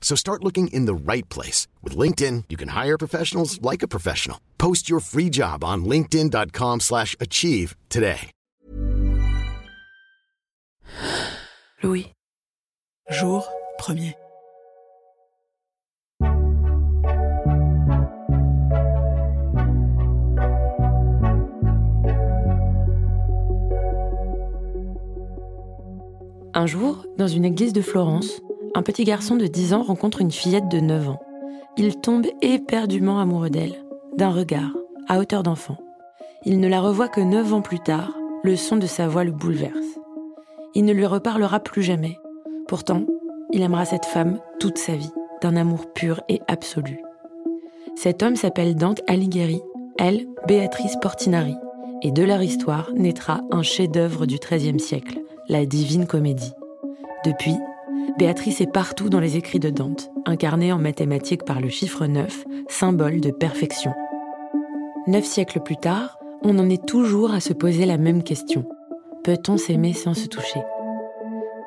So start looking in the right place. With LinkedIn, you can hire professionals like a professional. Post your free job on linkedin.com slash achieve today. Louis. Jour premier. Un jour, dans une église de Florence, un petit garçon de 10 ans rencontre une fillette de 9 ans. Il tombe éperdument amoureux d'elle, d'un regard, à hauteur d'enfant. Il ne la revoit que 9 ans plus tard, le son de sa voix le bouleverse. Il ne lui reparlera plus jamais. Pourtant, il aimera cette femme toute sa vie, d'un amour pur et absolu. Cet homme s'appelle Dante Alighieri, elle, Béatrice Portinari, et de leur histoire naîtra un chef-d'œuvre du XIIIe siècle, la Divine Comédie. Depuis, Béatrice est partout dans les écrits de Dante, incarnée en mathématiques par le chiffre 9, symbole de perfection. Neuf siècles plus tard, on en est toujours à se poser la même question. Peut-on s'aimer sans se toucher?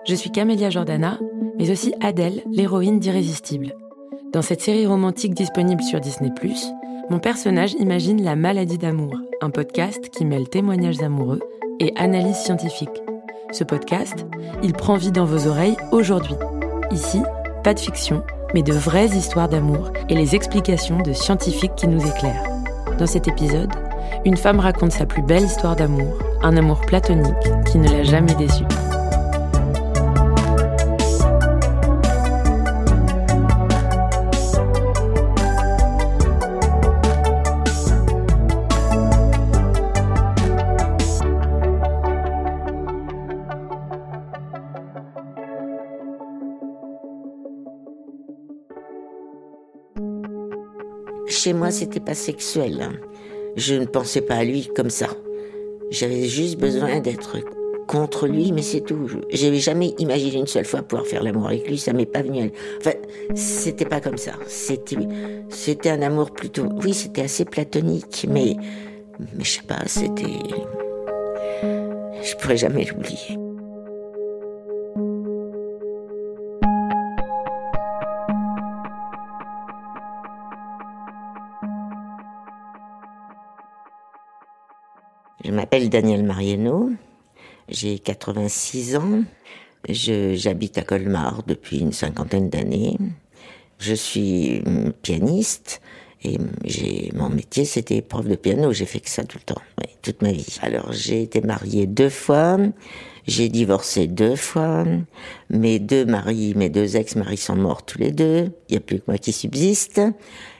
Je suis Camélia Jordana, mais aussi Adèle, l'héroïne d'Irrésistible. Dans cette série romantique disponible sur Disney ⁇ mon personnage imagine La maladie d'amour, un podcast qui mêle témoignages amoureux et analyse scientifique. Ce podcast, il prend vie dans vos oreilles aujourd'hui. Ici, pas de fiction, mais de vraies histoires d'amour et les explications de scientifiques qui nous éclairent. Dans cet épisode, une femme raconte sa plus belle histoire d'amour, un amour platonique qui ne l'a jamais déçue. Chez moi, c'était pas sexuel. hein. Je ne pensais pas à lui comme ça. J'avais juste besoin d'être contre lui, mais c'est tout. J'avais jamais imaginé une seule fois pouvoir faire l'amour avec lui. Ça m'est pas venu. Enfin, c'était pas comme ça. C'était, c'était un amour plutôt. Oui, c'était assez platonique, mais, mais je sais pas. C'était. Je pourrais jamais l'oublier. Je m'appelle Daniel Mariano, j'ai 86 ans, j'habite à Colmar depuis une cinquantaine d'années. Je suis hum, pianiste et hum, j'ai mon métier c'était prof de piano, j'ai fait que ça tout le temps, oui, toute ma vie. Alors j'ai été mariée deux fois, j'ai divorcé deux fois, mes deux maris, mes deux ex-maris sont morts tous les deux, il n'y a plus que moi qui subsiste.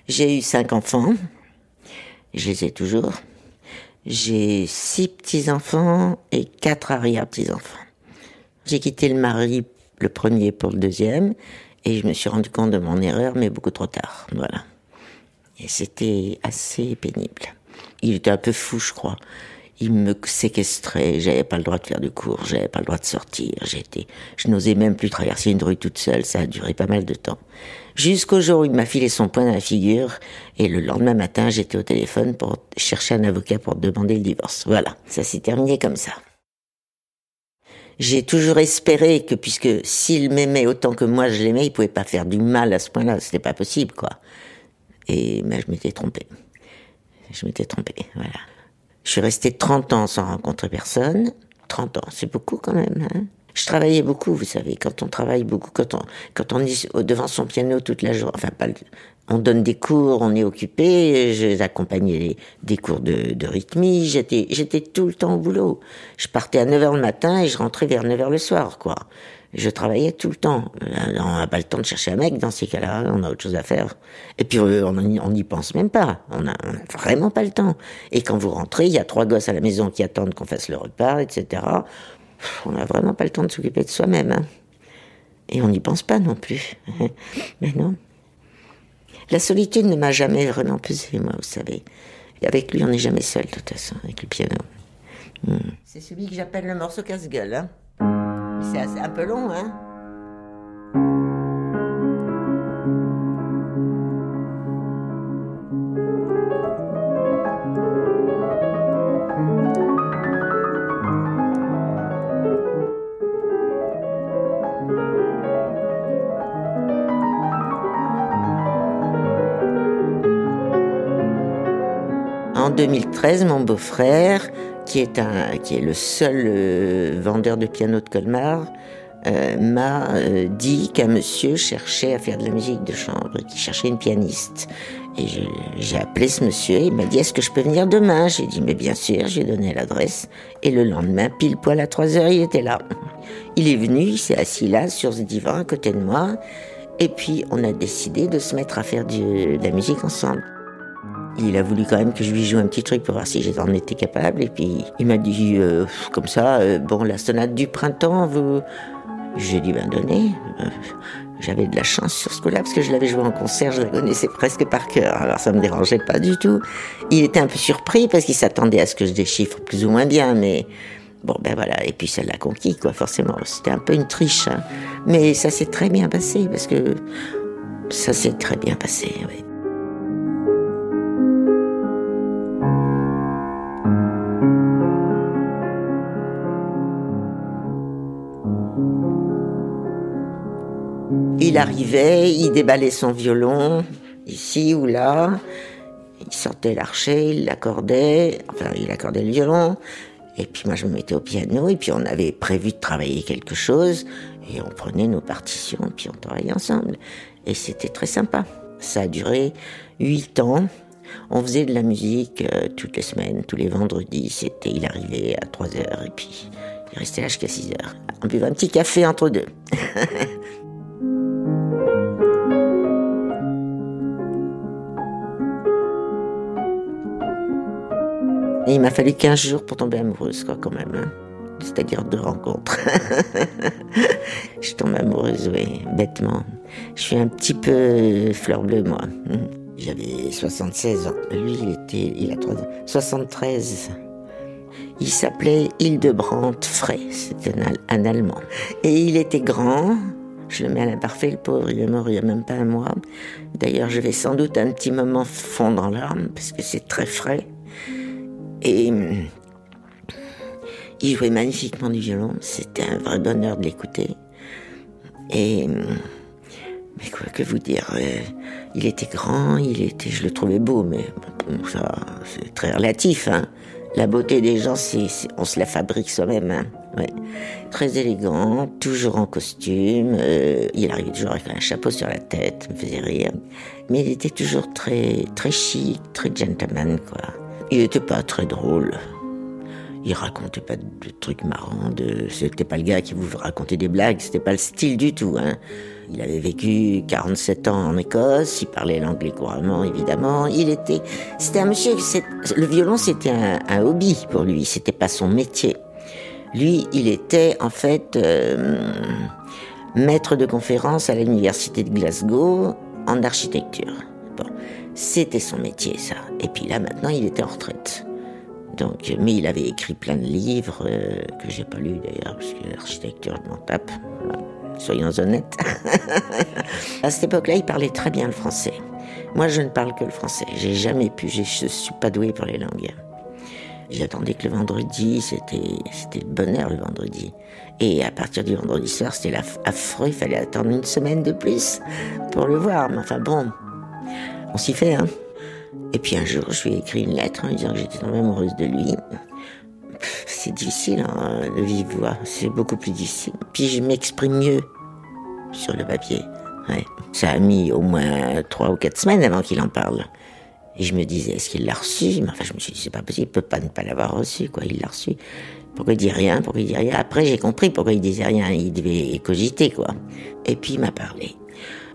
J'ai eu cinq enfants, je les ai toujours. J'ai six petits-enfants et quatre arrière-petits-enfants. J'ai quitté le mari, le premier pour le deuxième, et je me suis rendu compte de mon erreur, mais beaucoup trop tard. Voilà. Et c'était assez pénible. Il était un peu fou, je crois. Il me séquestrait, j'avais pas le droit de faire de cours, j'avais pas le droit de sortir, j'étais, je n'osais même plus traverser une rue toute seule, ça a duré pas mal de temps. Jusqu'au jour où il m'a filé son poing dans la figure, et le lendemain matin, j'étais au téléphone pour chercher un avocat pour demander le divorce. Voilà. Ça s'est terminé comme ça. J'ai toujours espéré que puisque s'il m'aimait autant que moi je l'aimais, il pouvait pas faire du mal à ce point-là. C'était pas possible, quoi. Et mais je m'étais trompé. Je m'étais trompé, voilà. Je suis restée 30 ans sans rencontrer personne. 30 ans, c'est beaucoup quand même. Hein je travaillais beaucoup, vous savez, quand on travaille beaucoup, quand on, quand on est devant son piano toute la journée, enfin pas on donne des cours, on est occupé, j'accompagnais des cours de, de rythmie, j'étais, j'étais tout le temps au boulot. Je partais à 9h le matin et je rentrais vers 9h le soir, quoi. Je travaillais tout le temps. Euh, on n'a pas le temps de chercher un mec dans ces cas-là, on a autre chose à faire. Et puis euh, on n'y pense même pas, on n'a vraiment pas le temps. Et quand vous rentrez, il y a trois gosses à la maison qui attendent qu'on fasse le repas, etc. On n'a vraiment pas le temps de s'occuper de soi-même. Hein. Et on n'y pense pas non plus. Mais non. La solitude ne m'a jamais vraiment pesé, moi, vous savez. Et avec lui, on n'est jamais seul, de toute façon, avec le piano. Hmm. C'est celui que j'appelle le morceau casse-gueule. Hein. C'est un peu long, hein 2013, mon beau-frère, qui est, qui le seul euh, vendeur de piano de Colmar, euh, m'a euh, dit qu'un monsieur cherchait à faire de la musique de chambre, qu'il cherchait une pianiste. Et j'ai appelé ce monsieur, il m'a dit est-ce que je peux venir demain? J'ai dit mais bien sûr, j'ai donné l'adresse. Et le lendemain, pile poil à 3 heures, il était là. Il est venu, il s'est assis là sur ce divan à côté de moi. Et puis on a décidé de se mettre à faire de la musique ensemble. Il a voulu quand même que je lui joue un petit truc pour voir si j'en étais capable. Et puis il m'a dit euh, comme ça, euh, bon, la sonate du printemps, vous... J'ai dit, ben donnez. Euh, j'avais de la chance sur ce coup-là parce que je l'avais joué en concert, je la connaissais presque par cœur. Alors ça me dérangeait pas du tout. Il était un peu surpris parce qu'il s'attendait à ce que je déchiffre plus ou moins bien, mais bon ben voilà. Et puis ça l'a conquis quoi, forcément. C'était un peu une triche, hein. mais ça s'est très bien passé parce que ça s'est très bien passé. Oui. Il arrivait, il déballait son violon, ici ou là. Il sortait l'archet, il l'accordait, enfin, il accordait le violon. Et puis moi, je me mettais au piano, et puis on avait prévu de travailler quelque chose, et on prenait nos partitions, puis on travaillait ensemble. Et c'était très sympa. Ça a duré huit ans. On faisait de la musique euh, toutes les semaines, tous les vendredis. C'était, il arrivait à 3 heures, et puis il restait là jusqu'à 6 heures. On buvait un petit café entre deux. il m'a fallu 15 jours pour tomber amoureuse, quoi, quand même. Hein. C'est-à-dire deux rencontres. je tombe amoureuse, oui, bêtement. Je suis un petit peu fleur bleue, moi. J'avais 76 ans. Lui, il était, il a 3 ans. 73. Il s'appelait Hildebrandt Frey, c'était un, Allemand. Et il était grand, je le mets à l'imparfait, le pauvre, il est mort il n'y a même pas un mois. D'ailleurs, je vais sans doute un petit moment fondre en larmes, parce que c'est très frais. Et hum, il jouait magnifiquement du violon, c'était un vrai bonheur de l'écouter. Et hum, mais quoi que vous dire, euh, il était grand, il était, je le trouvais beau, mais bon, ça c'est très relatif. Hein. La beauté des gens, on se la fabrique soi-même. Hein. Très élégant, toujours en costume. Euh, il arrivait toujours avec un chapeau sur la tête, me faisait rire. Mais il était toujours très, très chic, très gentleman, quoi. Il n'était pas très drôle. Il racontait pas de, trucs marrants. De... C'était pas le gars qui vous racontait des blagues. C'était pas le style du tout. Hein. Il avait vécu 47 ans en Écosse. Il parlait l'anglais couramment, évidemment. Il était, c'était un monsieur. Le violon, c'était un, hobby pour lui. C'était pas son métier. Lui, il était en fait euh, maître de conférence à l'université de Glasgow en architecture. C'était son métier, ça. Et puis là, maintenant, il était en retraite. Donc, mais il avait écrit plein de livres euh, que j'ai pas lus d'ailleurs, parce que l'architecture, je m'en tape. Soyons honnêtes. à cette époque-là, il parlait très bien le français. Moi, je ne parle que le français. J'ai jamais pu. Je suis pas doué pour les langues. J'attendais que le vendredi, c'était c'était le bonheur le vendredi. Et à partir du vendredi soir, c'était affreux. Il fallait attendre une semaine de plus pour le voir. Mais enfin bon, on s'y fait, hein. Et puis un jour, je lui ai écrit une lettre en disant que j'étais tombée amoureuse de lui. C'est difficile, hein, de vivre voix. C'est beaucoup plus difficile. Puis je m'exprime mieux sur le papier. Ouais. Ça a mis au moins trois ou quatre semaines avant qu'il en parle. Et je me disais, est-ce qu'il l'a reçu? Mais enfin, je me suis dit, c'est pas possible, il peut pas ne pas l'avoir reçu, quoi. Il l'a reçu. Pourquoi il dit rien? Pourquoi il dit rien? Après, j'ai compris pourquoi il disait rien. Il devait cogiter, quoi. Et puis, il m'a parlé.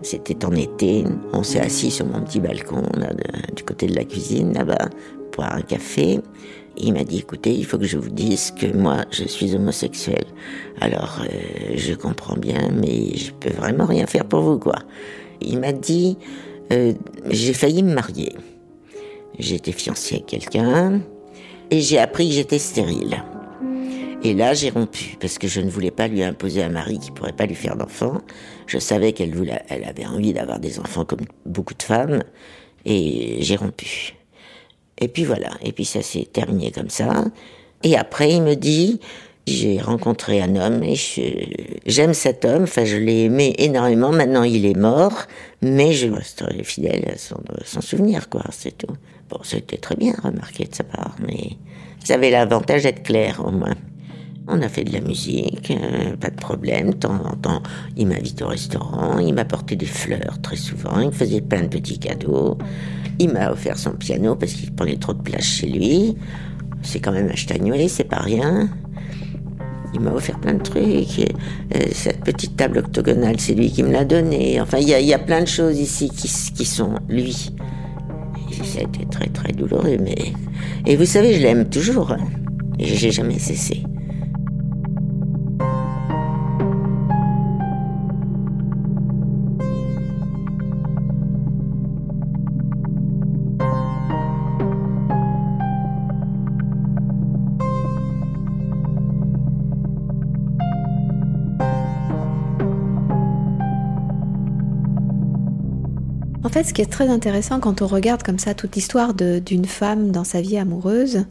C'était en été. On s'est assis sur mon petit balcon, du côté de la cuisine, là-bas, pour un café. Il m'a dit, écoutez, il faut que je vous dise que moi, je suis homosexuel. Alors, euh, je comprends bien, mais je peux vraiment rien faire pour vous, quoi. Il m'a dit, euh, j'ai failli me marier. J'étais fiancée à quelqu'un et j'ai appris que j'étais stérile. Et là, j'ai rompu parce que je ne voulais pas lui imposer un mari qui pourrait pas lui faire d'enfants. Je savais qu'elle voulait, elle avait envie d'avoir des enfants comme beaucoup de femmes et j'ai rompu. Et puis voilà. Et puis ça s'est terminé comme ça. Et après, il me dit, j'ai rencontré un homme et j'aime cet homme. Enfin, je l'ai aimé énormément. Maintenant, il est mort, mais je resterai fidèle à son, son souvenir, quoi. C'est tout. Bon, c'était très bien remarqué de sa part, mais ça avait l'avantage d'être clair au moins. On a fait de la musique, euh, pas de problème. De temps en temps, il m'invite au restaurant, il m'apportait des fleurs très souvent, il me faisait plein de petits cadeaux. Il m'a offert son piano parce qu'il prenait trop de place chez lui. C'est quand même un c'est pas rien. Il m'a offert plein de trucs. Euh, cette petite table octogonale, c'est lui qui me l'a donnée. Enfin, il y, a, plein de choses ici qui, sont lui ça a été très très douloureux, mais... Et vous savez, je l'aime toujours. Hein. J'ai jamais cessé. Fait, ce qui est très intéressant quand on regarde comme ça toute l'histoire d'une femme dans sa vie amoureuse,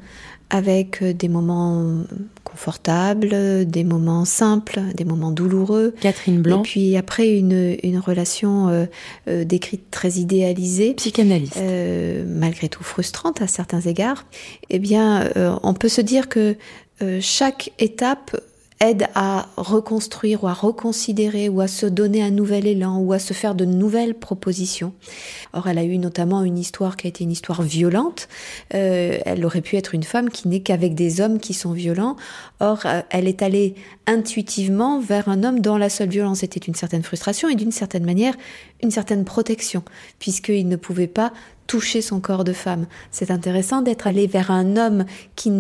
avec euh, des moments confortables, des moments simples, des moments douloureux. Catherine Blanc. Et puis après une, une relation euh, euh, décrite très idéalisée. Psychanalyste. malgré tout frustrante à certains égards. Eh bien, on peut se dire que chaque étape aide à reconstruire ou à reconsidérer ou à se donner un nouvel élan ou à se faire de nouvelles propositions. Or, elle a eu notamment une histoire qui a été une histoire violente. Euh, elle aurait pu être une femme qui n'est qu'avec des hommes qui sont violents. Or, euh, elle est allée intuitivement vers un homme dont la seule violence était une certaine frustration et d'une certaine manière une certaine protection, puisqu'il ne pouvait pas toucher son corps de femme. C'est intéressant d'être allé vers un homme qui,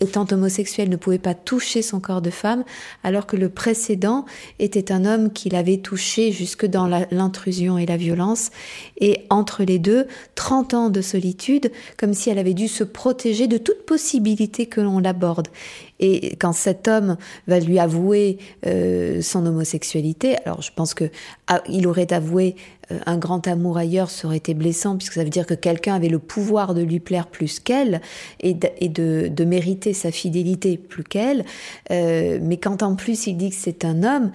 étant homosexuel, ne pouvait pas toucher son corps de femme, alors que le précédent était un homme qui l'avait touché jusque dans l'intrusion et la violence. Et entre les deux, 30 ans de solitude, comme si elle avait dû se protéger de toute possibilité que l'on l'aborde. Et quand cet homme va lui avouer euh, son homosexualité, alors je pense que ah, il aurait avoué un grand amour ailleurs, été blessant puisque ça veut dire que quelqu'un avait le pouvoir de lui plaire plus qu'elle et, de, de, mériter sa fidélité plus qu'elle. Euh, mais quand en plus il dit que c'est un homme,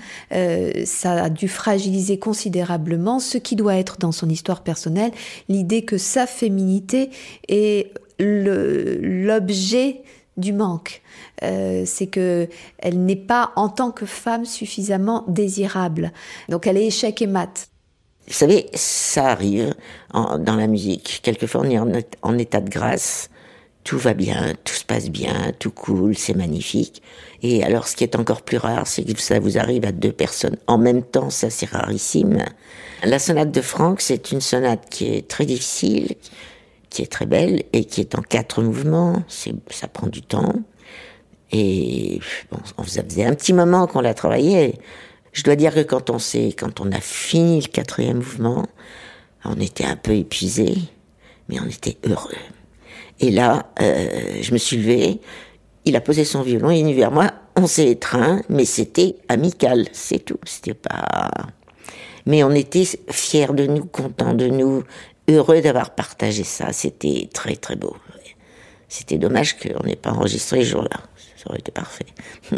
ça a dû fragiliser considérablement ce qui doit être dans son histoire personnelle, l'idée que sa féminité est l'objet du manque. Euh, c'est que elle n'est pas en tant que femme suffisamment désirable. Donc elle est échec et mat. Vous savez, ça arrive dans la musique. Quelquefois on est en, état de grâce, tout va bien, tout se passe bien, tout coule, c'est magnifique. Et alors ce qui est encore plus rare, c'est que ça vous arrive à deux personnes en même temps, ça c'est rarissime. La sonate de Franck, c'est une sonate qui est très difficile, qui est très belle et qui est en quatre mouvements. Ça prend du temps. Et bon, on faisait un petit moment qu'on l'a travaillé. Je dois dire que quand on s'est, quand on a fini le quatrième mouvement, on était un peu épuisé, mais on était heureux. Et là, euh, je me suis levé. Il a posé son violon, il est venu vers moi. On s'est étreint, mais c'était amical, c'est tout. C'était pas. Mais on était fiers de nous, contents de nous, heureux d'avoir partagé ça. C'était très très beau. C'était dommage qu'on n'ait pas enregistré ce jour-là. Ça aurait été parfait.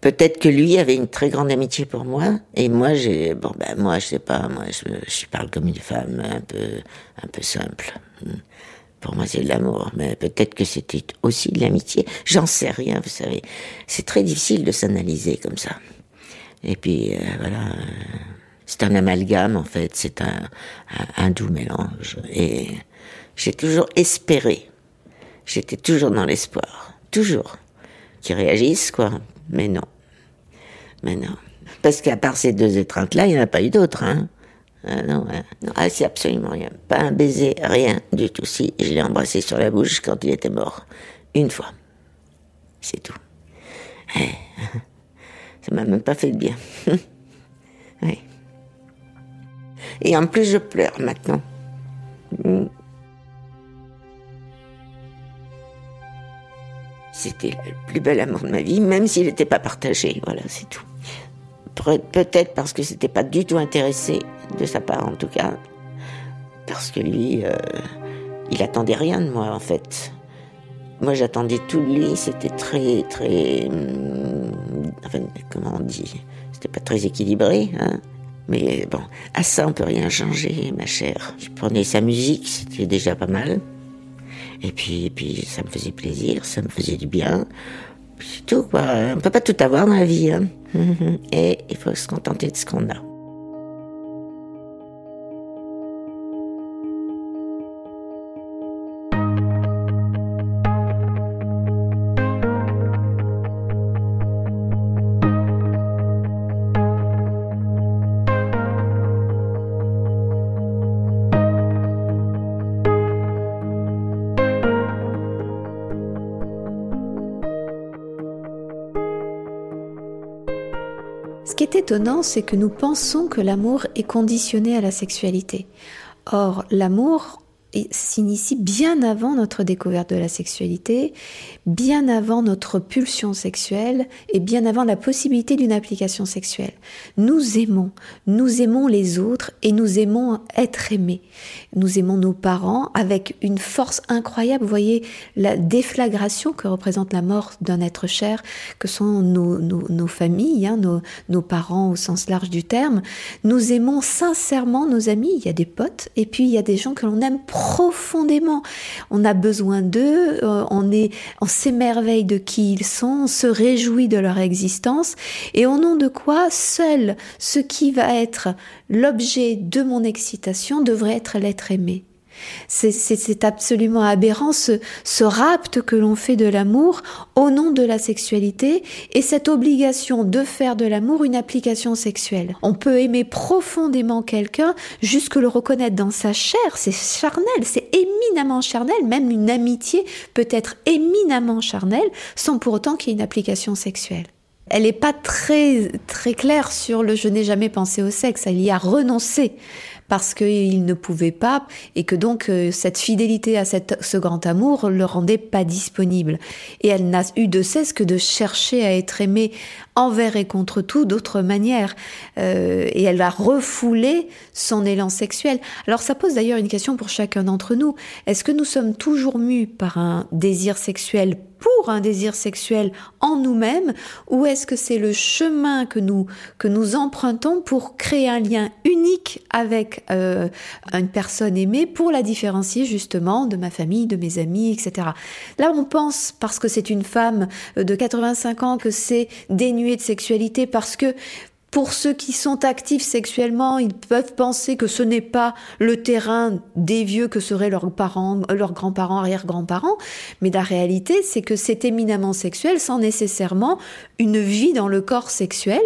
Peut-être que lui avait une très grande amitié pour moi, et moi j'ai bon ben moi je sais pas, moi je, je parle comme une femme un peu un peu simple. Pour moi c'est de l'amour, mais peut-être que c'était aussi de l'amitié. J'en sais rien, vous savez. C'est très difficile de s'analyser comme ça. Et puis euh, voilà. c'est un amalgame en fait, c'est un, un, doux mélange. Et j'ai toujours espéré, j'étais toujours dans l'espoir, toujours, qu'ils réagissent quoi. Mais non, mais non, parce qu'à part ces deux étreintes-là, il n'y en a pas eu d'autres. Hein. Ah non, hein. non ah, c'est absolument rien. Pas un baiser, rien du tout. Si, je l'ai embrassé sur la bouche quand il était mort. Une fois. C'est tout. Eh, ça m'a même pas fait de bien. oui. Et en plus, je pleure maintenant. Mm. C'était le plus bel amour de ma vie, même s'il n'était pas partagé. Voilà, c'est tout. Peut-être parce que c'était pas du tout intéressé, de sa part en tout cas. Parce que lui, euh, il attendait rien de moi en fait. Moi j'attendais tout de lui, c'était très, très. Hum, enfin, comment on dit C'était pas très équilibré, hein. Mais bon, à ça on peut rien changer, ma chère. Je prenais sa musique, c'était déjà pas mal. Et puis, et puis ça me faisait plaisir, ça me faisait du bien. C'est tout, quoi. On peut pas tout avoir dans la vie. Hein. Et il faut se contenter de ce qu'on a. c'est que nous pensons que l'amour est conditionné à la sexualité. Or, l'amour s'initie bien avant notre découverte de la sexualité, bien avant notre pulsion sexuelle et bien avant la possibilité d'une application sexuelle. Nous aimons, nous aimons les autres et nous aimons être aimés. Nous aimons nos parents avec une force incroyable. Vous voyez la déflagration que représente la mort d'un être cher, que sont nos, familles, hein, nos, nos parents au sens large du terme. Nous aimons sincèrement nos amis. Il y a des potes et puis il y a des gens que l'on aime profondément. On a besoin d'eux, euh, on on s'émerveille de qui ils sont, on se réjouit de leur existence, et au nom de quoi seul ce qui va être l'objet de mon excitation devrait être l'être aimé. C'est absolument aberrant ce, ce rapt que l'on fait de l'amour au nom de la sexualité et cette obligation de faire de l'amour une application sexuelle. On peut aimer profondément quelqu'un jusque le reconnaître dans sa chair, c'est charnel, c'est éminemment charnel, même une amitié peut être éminemment charnelle sans pour autant qu'il y ait une application sexuelle elle n'est pas très très claire sur le je n'ai jamais pensé au sexe. Elle y a renoncé parce qu'il ne pouvait pas et que donc euh, cette fidélité à cette, ce grand amour le rendait pas disponible. Et elle n'a eu de cesse que de chercher à être aimée envers et contre tout d'autres manières. Euh, et elle va refouler son élan sexuel. Alors ça pose d'ailleurs une question pour chacun d'entre nous. Est-ce que nous sommes toujours mus par un désir sexuel pour un désir sexuel en nous-mêmes ou est-ce que c'est le chemin que nous que nous empruntons pour créer un lien unique avec euh, une personne aimée pour la différencier justement de ma famille, de mes amis, etc. Là, on pense parce que c'est une femme de 85 ans que c'est dénué de sexualité parce que pour ceux qui sont actifs sexuellement, ils peuvent penser que ce n'est pas le terrain des vieux que seraient leurs parents, leurs grands-parents, arrière-grands-parents, mais la réalité, c'est que c'est éminemment sexuel sans nécessairement une vie dans le corps sexuel,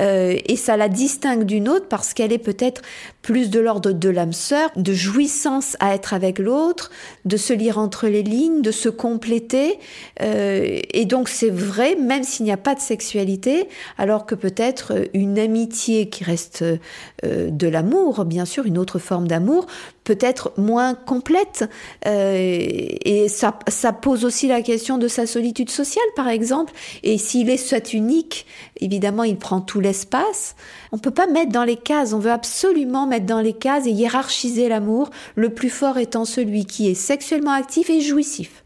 euh, et ça la distingue d'une autre parce qu'elle est peut-être plus de l'ordre de l'âme sœur, de jouissance à être avec l'autre, de se lire entre les lignes, de se compléter, euh, et donc c'est vrai, même s'il n'y a pas de sexualité, alors que peut-être une amitié qui reste euh, de l'amour, bien sûr, une autre forme d'amour, peut-être moins complète. Euh, et ça, pose aussi la question de sa solitude sociale, par exemple. Et s'il est soit unique, évidemment, il prend tout l'espace. On peut pas mettre dans les cases. On veut absolument mettre dans les cases et hiérarchiser l'amour, le plus fort étant celui qui est sexuellement actif et jouissif.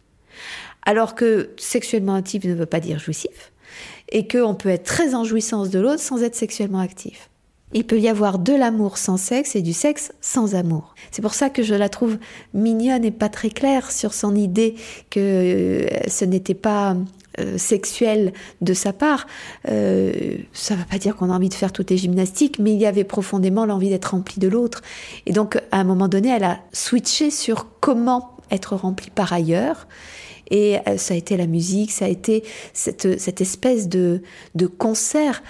Alors que sexuellement actif ne veut pas dire jouissif. Et qu'on peut être très en jouissance de l'autre sans être sexuellement actif. Il peut y avoir de l'amour sans sexe et du sexe sans amour. C'est pour ça que je la trouve mignonne et pas très claire sur son idée que euh, ce n'était pas euh, sexuelle de sa part. Euh, ça ne va pas dire qu'on a envie de faire toutes les gymnastiques, mais il y avait profondément l'envie d'être rempli de l'autre. Et donc, à un moment donné, elle a switché sur comment être rempli par ailleurs. Et euh, ça a été la musique, ça a été cette, espèce de concert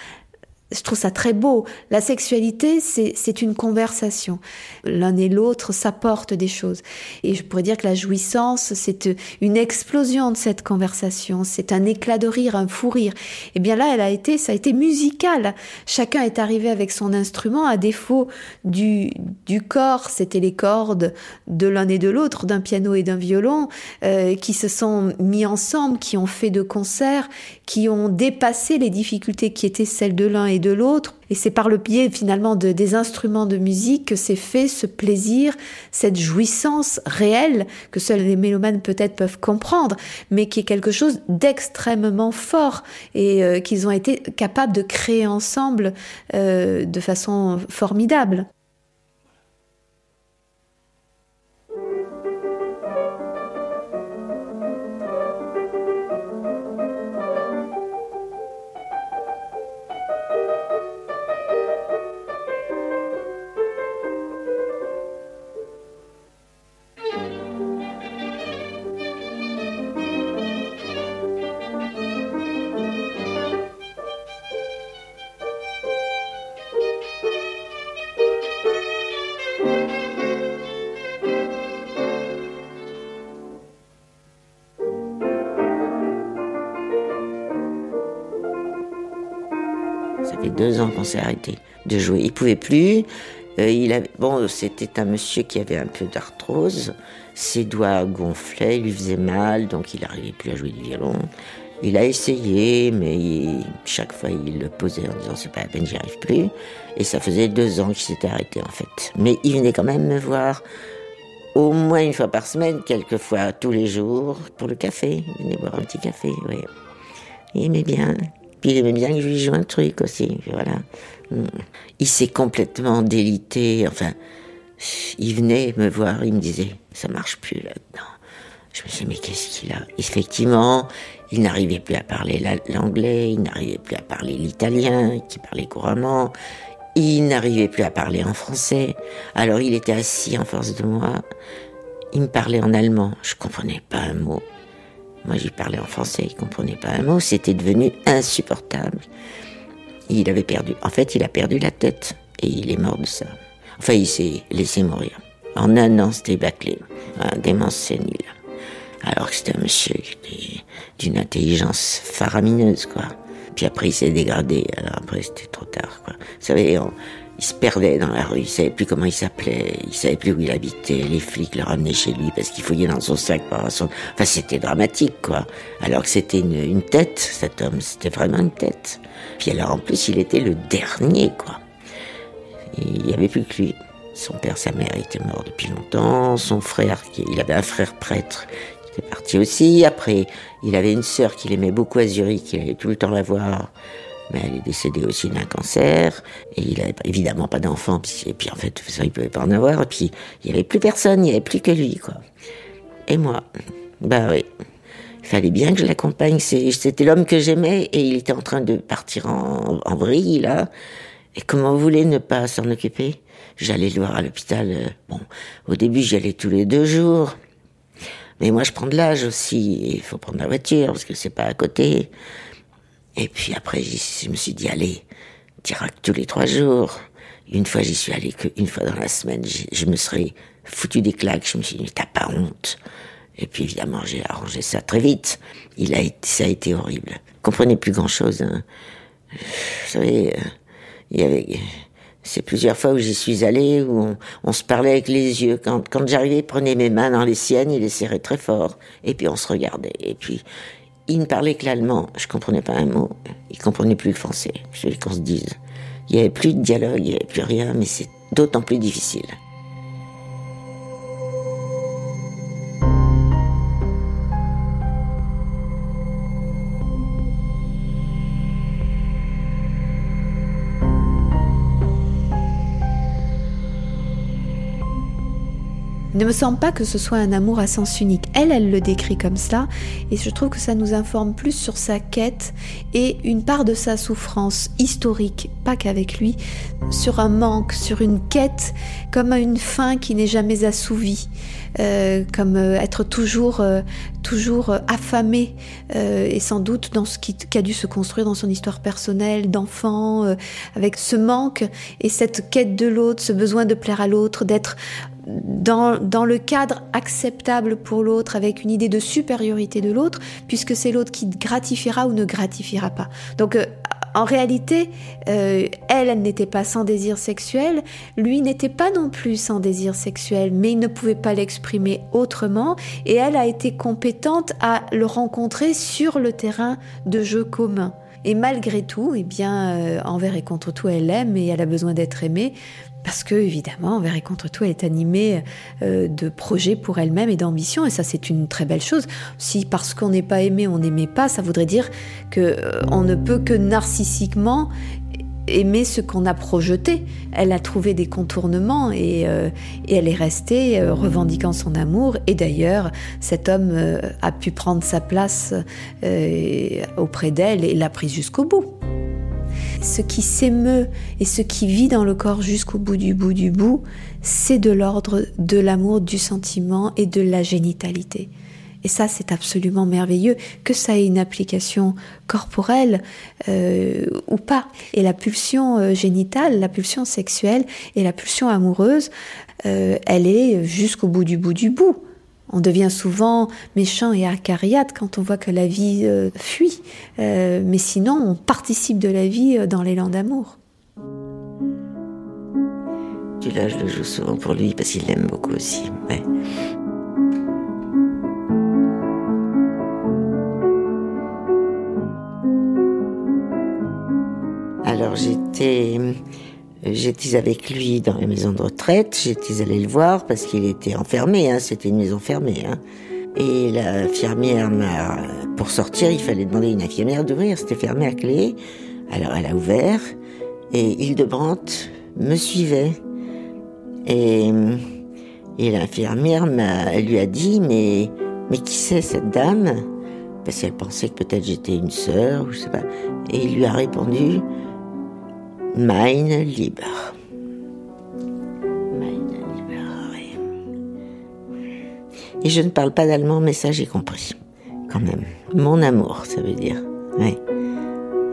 je trouve ça très beau. La sexualité, c'est une conversation. L'un et l'autre s'apportent des choses. Et je pourrais dire que la jouissance, c'est une explosion de cette conversation. C'est un éclat de rire, un fou rire. Et eh bien là, elle a été, ça a été musical. Chacun est arrivé avec son instrument. À défaut du, du corps, c'était les cordes de l'un et de l'autre, d'un piano et d'un violon, euh, qui se sont mis ensemble, qui ont fait de concerts, qui ont dépassé les difficultés qui étaient celles de l'un et de l'autre. Et c'est par le biais finalement de, des instruments de musique que c'est fait ce plaisir, cette jouissance réelle que seuls les mélomanes peut-être peuvent comprendre, mais qui est quelque chose d'extrêmement fort et euh, qu'ils ont été capables de créer ensemble euh, de façon formidable. Deux ans qu'on s'est arrêté de jouer. Il pouvait plus. Euh, il avait, bon, c'était un monsieur qui avait un peu d'arthrose. Ses doigts gonflaient, il lui faisait mal, donc il n'arrivait plus à jouer du violon. Il a essayé, mais chaque fois il le posait en disant c'est pas la peine, j'y arrive plus. Et ça faisait deux ans qu'il s'était arrêté en fait. Mais il venait quand même me voir au moins une fois par semaine, quelquefois tous les jours, pour le café. Il venait boire un petit café, oui. Il aimait bien il aimait bien que je lui joue un truc aussi. Voilà. Mm. Il s'est complètement délité. Enfin, il venait me voir, il me disait, ça marche plus là-dedans. Je me disais, mais qu'est-ce qu'il a? Effectivement, il n'arrivait plus à parler l'anglais, il n'arrivait plus à parler l'italien, qui parlait couramment. Il n'arrivait plus à parler en français. Alors il était assis en face de moi. Il me parlait en allemand. Je comprenais pas un mot. Moi, j'y parlais en français, il comprenait pas un mot. C'était devenu insupportable. Il avait perdu. En fait, il a perdu la tête et il est mort de ça. Enfin, il s'est laissé mourir. En un an, c'était bâclé. Un démence sénile. Alors que c'était un monsieur d'une intelligence faramineuse, quoi. Puis après, il s'est dégradé. Alors après, c'était trop tard, quoi. Vous savez, on, il se perdait dans la rue, il savait plus comment il s'appelait, il savait plus où il habitait, les flics le ramenaient chez lui parce qu'il fouillait dans son sac par son... Enfin, c'était dramatique, quoi. Alors que c'était une, une, tête, cet homme, c'était vraiment une tête. Puis alors, en plus, il était le dernier, quoi. il n'y avait plus que lui. Son père, sa mère étaient morts depuis longtemps, son frère, il avait un frère prêtre, il était parti aussi. Après, il avait une sœur qu'il aimait beaucoup à Zurich, il allait tout le temps la voir mais elle est décédée aussi d'un cancer, et il n'avait évidemment pas d'enfant, et puis en fait, ça, il pouvait pas en avoir, et puis il n'y avait plus personne, il n'y avait plus que lui, quoi. Et moi, bah oui, il fallait bien que je l'accompagne, c'était l'homme que j'aimais, et il était en train de partir en, en là, et comment vous voulez ne pas s'en occuper? J'allais le voir à l'hôpital, euh, bon, au début j'y allais tous les deux jours, mais moi je prends de l'âge aussi, il faut prendre la voiture, parce que c'est pas à côté. Et puis après, je me suis dit, allez, direct tous les trois jours. Une fois, j'y suis allé qu'une fois dans la semaine. Je me serais foutu des claques. Je me suis dit, t'as pas honte. Et puis évidemment, j'ai arrangé ça très vite. Il a été, ça a été horrible. Je comprenais plus grand chose. Hein. Vous savez, euh, il y avait, c'est plusieurs fois où j'y suis allé, où on, on, se parlait avec les yeux. Quand, quand j'arrivais, il prenait mes mains dans les siennes, il les serrait très fort. Et puis on se regardait. Et puis il ne parlait que l'allemand. Je comprenais pas un mot. Il comprenait plus le français. Je voulais qu'on se dise. Il y avait plus de dialogue, il n'y avait plus rien, mais c'est d'autant plus difficile. Il ne me semble pas que ce soit un amour à sens unique. Elle, elle le décrit comme ça, et je trouve que ça nous informe plus sur sa quête et une part de sa souffrance historique, pas qu'avec lui, sur un manque, sur une quête, comme une faim qui n'est jamais assouvie. Euh, comme euh, être toujours, euh, toujours affamé, et sans doute dans ce qui, a dû se construire dans son histoire personnelle, d'enfant, avec ce manque et cette quête de l'autre, ce besoin de plaire à l'autre, d'être dans, dans, le cadre acceptable pour l'autre, avec une idée de supériorité de l'autre, puisque c'est l'autre qui gratifiera ou ne gratifiera pas. Donc en réalité, euh, elle, elle n'était pas sans désir sexuel, lui n'était pas non plus sans désir sexuel, mais il ne pouvait pas l'exprimer autrement, et elle a été compétente à le rencontrer sur le terrain de jeu commun. Et malgré tout, eh bien, euh, envers et contre tout, elle aime et elle a besoin d'être aimée parce que évidemment, envers et contre tout, elle est animée euh, de projets pour elle-même et d'ambition, et ça c'est une très belle chose. Si parce qu'on n'est pas aimé, on n'aimait pas, ça voudrait dire que euh, on ne peut que narcissiquement aimer ce qu'on a projeté. Elle a trouvé des contournements et, euh, et elle est restée revendiquant son amour. Et d'ailleurs, cet homme a pu prendre sa place auprès d'elle et l'a prise jusqu'au bout ce qui s'émeut et ce qui vit dans le corps jusqu'au bout du bout du bout, c'est de l'ordre de l'amour, du sentiment et de la génitalité. Et ça, c'est absolument merveilleux, que ça ait une application corporelle euh, ou pas. Et la pulsion euh, génitale, la pulsion sexuelle et la pulsion amoureuse, euh, elle est jusqu'au bout du bout du bout. On devient souvent méchant et acariate quand on voit que la vie euh, fuit, euh, mais sinon on participe de la vie euh, dans l'élan d'amour. Tu là, je le joue souvent pour lui parce qu'il l'aime beaucoup aussi. Alors j'étais J'étais avec lui dans la maison de retraite, j'étais allée le voir parce qu'il était enfermé, hein, c'était une maison fermée. Hein. Et l'infirmière m'a... Pour sortir, il fallait demander à une infirmière d'ouvrir, c'était fermé à clé. Alors elle a ouvert et Hildebrandt me suivait. Et, et l'infirmière m'a, lui a dit, mais, mais qui c'est cette dame? Parce qu'elle pensait que peut-être j'étais une sœur, ou je sais pas. Et il lui a répondu, Meine Liebe. Meine Liebe, Et je ne parle pas d'allemand, mais ça j'ai compris, quand même. Mon amour, ça veut dire. Ouais.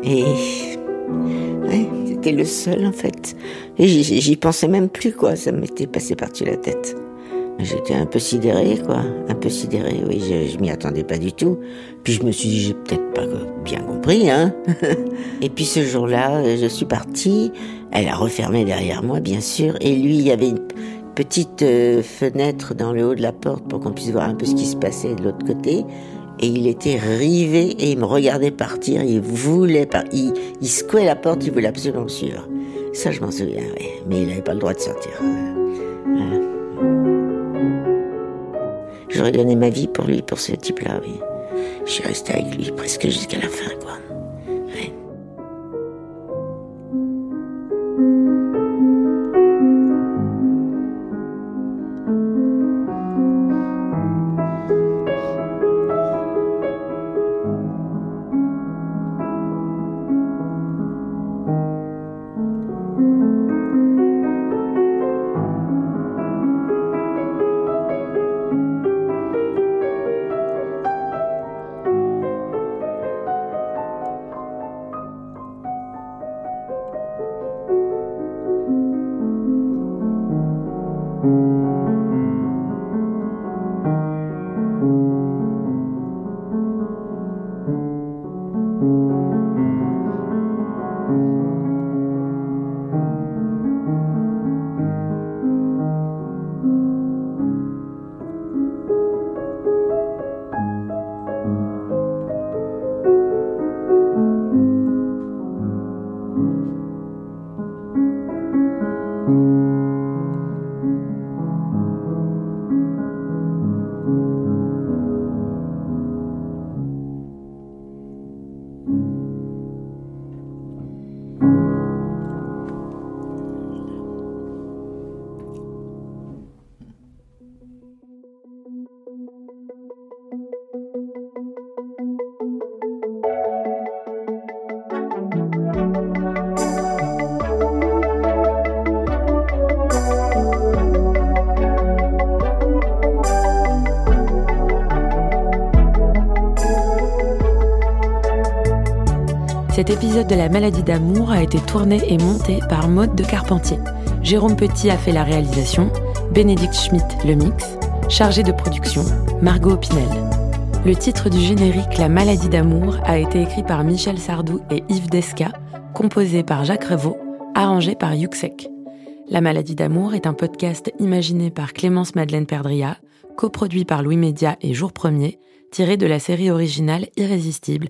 Et ouais, c'était le seul en fait. Et j'y pensais même plus quoi, ça m'était passé par-dessus la tête. J'étais un peu sidéré, quoi. Un peu sidéré, oui, je, m'y attendais pas du tout. Puis je me suis dit, j'ai peut-être pas bien compris, hein. et puis ce jour-là, je suis partie. Elle a refermé derrière moi, bien sûr. Et lui, il y avait une petite euh, fenêtre dans le haut de la porte pour qu'on puisse voir un peu ce qui se passait de l'autre côté. Et il était rivé et il me regardait partir. Il voulait pas, il, il secouait la porte, il voulait absolument suivre. Ça, je m'en souviens, oui. Mais il n'avait pas le droit de sortir. Voilà. J'aurais donné ma vie pour lui, pour ce type-là, oui. Je suis restée avec lui presque jusqu'à la fin, quoi. Cet épisode de La maladie d'amour a été tourné et monté par Maude de Carpentier. Jérôme Petit a fait la réalisation, Bénédicte Schmitt le mix, chargé de production, Margot Pinel. Le titre du générique La maladie d'amour a été écrit par Michel Sardou et Yves Desca, composé par Jacques Revaux, arrangé par Yuxek. La maladie d'amour est un podcast imaginé par Clémence Madeleine Perdria, coproduit par Louis Média et Jour Premier, tiré de la série originale Irrésistible.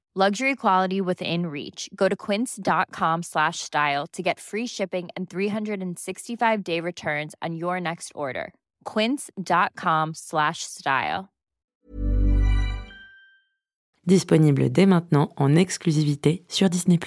Luxury quality within reach. Go to quince.com slash style to get free shipping and 365 day returns on your next order. Quince.com slash style. Disponible dès maintenant en exclusivité sur Disney+.